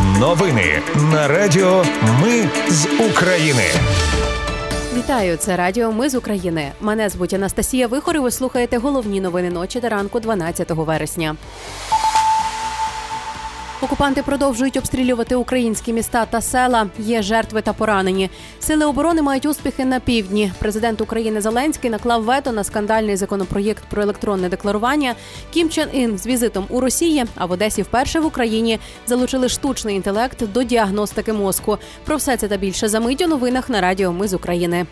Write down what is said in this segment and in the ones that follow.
Новини на Радіо Ми з України. Вітаю, це Радіо Ми з України. Мене звуть Анастасія Вихор і Ви слухаєте головні новини ночі та ранку 12 вересня. Окупанти продовжують обстрілювати українські міста та села. Є жертви та поранені. Сили оборони мають успіхи на півдні. Президент України Зеленський наклав вето на скандальний законопроєкт про електронне декларування. Кім Чен Ін з візитом у Росії, а в Одесі вперше в Україні залучили штучний інтелект до діагностики мозку. Про все це та більше за мить у новинах на радіо Ми з України.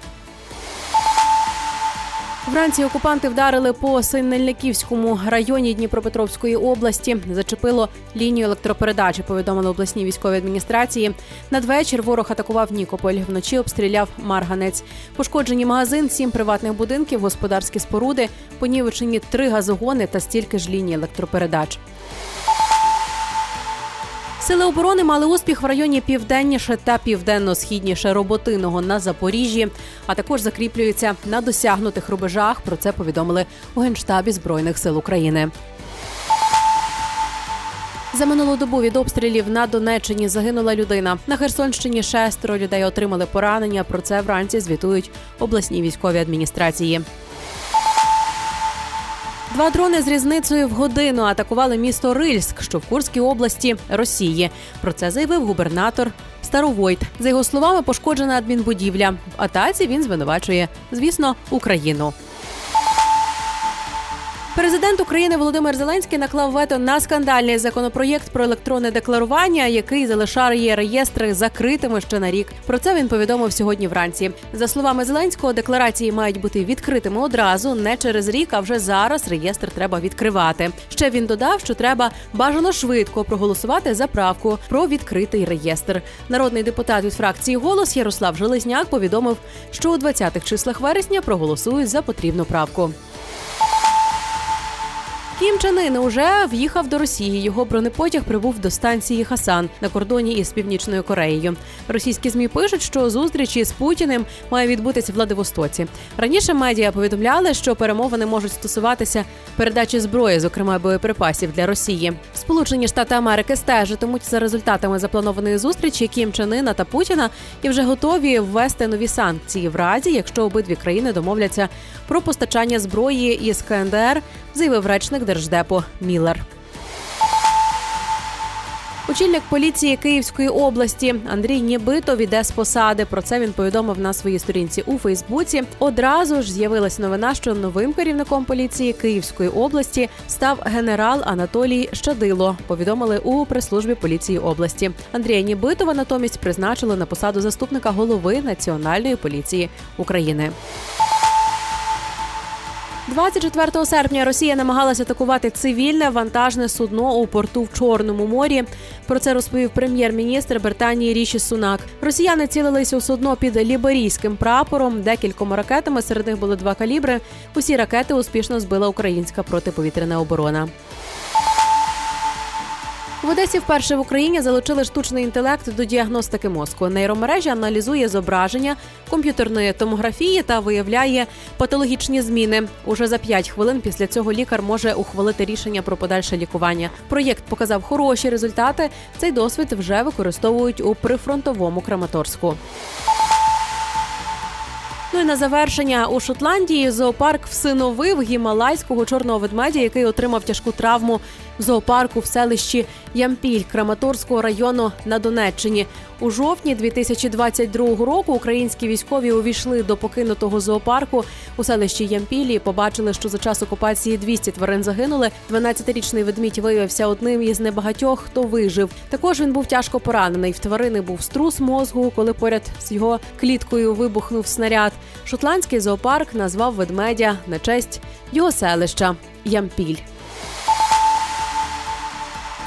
Вранці окупанти вдарили по Синельниківському районі Дніпропетровської області. Зачепило лінію електропередачі. Повідомили обласній військовій адміністрації. Надвечір ворог атакував Нікополь. Вночі обстріляв Марганець. Пошкоджені магазин, сім приватних будинків, господарські споруди, понівечені три газогони та стільки ж ліній електропередач. Сили оборони мали успіх в районі південніше та південно-східніше роботиного на Запоріжжі, а також закріплюються на досягнутих рубежах. Про це повідомили у генштабі збройних сил України. За минулу добу від обстрілів на Донеччині загинула людина. На Херсонщині шестеро людей отримали поранення. Про це вранці звітують обласні військові адміністрації. Два дрони з різницею в годину атакували місто Рильськ, що в Курській області Росії. Про це заявив губернатор Старовойт. За його словами, пошкоджена адмінбудівля. В атаці він звинувачує, звісно, Україну. Президент України Володимир Зеленський наклав вето на скандальний законопроєкт про електронне декларування, який залишає реєстри закритими ще на рік. Про це він повідомив сьогодні вранці. За словами Зеленського, декларації мають бути відкритими одразу, не через рік, а вже зараз реєстр треба відкривати. Ще він додав, що треба бажано швидко проголосувати за правку про відкритий реєстр. Народний депутат від фракції Голос Ярослав Железняк повідомив, що у 20-х числах вересня проголосують за потрібну правку. Кім Чен уже в'їхав до Росії. Його бронепотяг прибув до станції Хасан на кордоні із північною Кореєю. Російські змі пишуть, що зустрічі з Путіним має відбутися в Владивостоці. Раніше медіа повідомляли, що перемовини можуть стосуватися передачі зброї, зокрема боєприпасів для Росії. Сполучені Штати Америки стежитимуть за результатами запланованої зустрічі Кім Чен та Путіна і вже готові ввести нові санкції в разі, якщо обидві країни домовляться про постачання зброї із КНДР, заявив речник держдепу Міллер. Очільник поліції Київської області Андрій Нібито віде з посади. Про це він повідомив на своїй сторінці у Фейсбуці. Одразу ж з'явилася новина, що новим керівником поліції Київської області став генерал Анатолій Щадило. Повідомили у прес-службі поліції області. Андрія Нібитова натомість призначили на посаду заступника голови Національної поліції України. 24 серпня Росія намагалася атакувати цивільне вантажне судно у порту в Чорному морі. Про це розповів прем'єр-міністр Британії Ріші Сунак. Росіяни цілилися у судно під ліберійським прапором. Декількома ракетами серед них були два калібри. Усі ракети успішно збила українська протиповітряна оборона. В Одесі вперше в Україні залучили штучний інтелект до діагностики мозку. Нейромережа аналізує зображення комп'ютерної томографії та виявляє патологічні зміни. Уже за 5 хвилин після цього лікар може ухвалити рішення про подальше лікування. Проєкт показав хороші результати. Цей досвід вже використовують у прифронтовому Краматорську. Ну і на завершення у Шотландії зоопарк всиновив гімалайського чорного ведмедя, який отримав тяжку травму в зоопарку в селищі Ямпіль Краматорського району на Донеччині. У жовтні 2022 року українські військові увійшли до покинутого зоопарку у селищі Ямпілі. Побачили, що за час окупації 200 тварин загинули. 12-річний ведмідь виявився одним із небагатьох, хто вижив. Також він був тяжко поранений. В тварини був струс мозгу, коли поряд з його кліткою вибухнув снаряд. Шотландський зоопарк назвав ведмедя на честь його селища Ямпіль.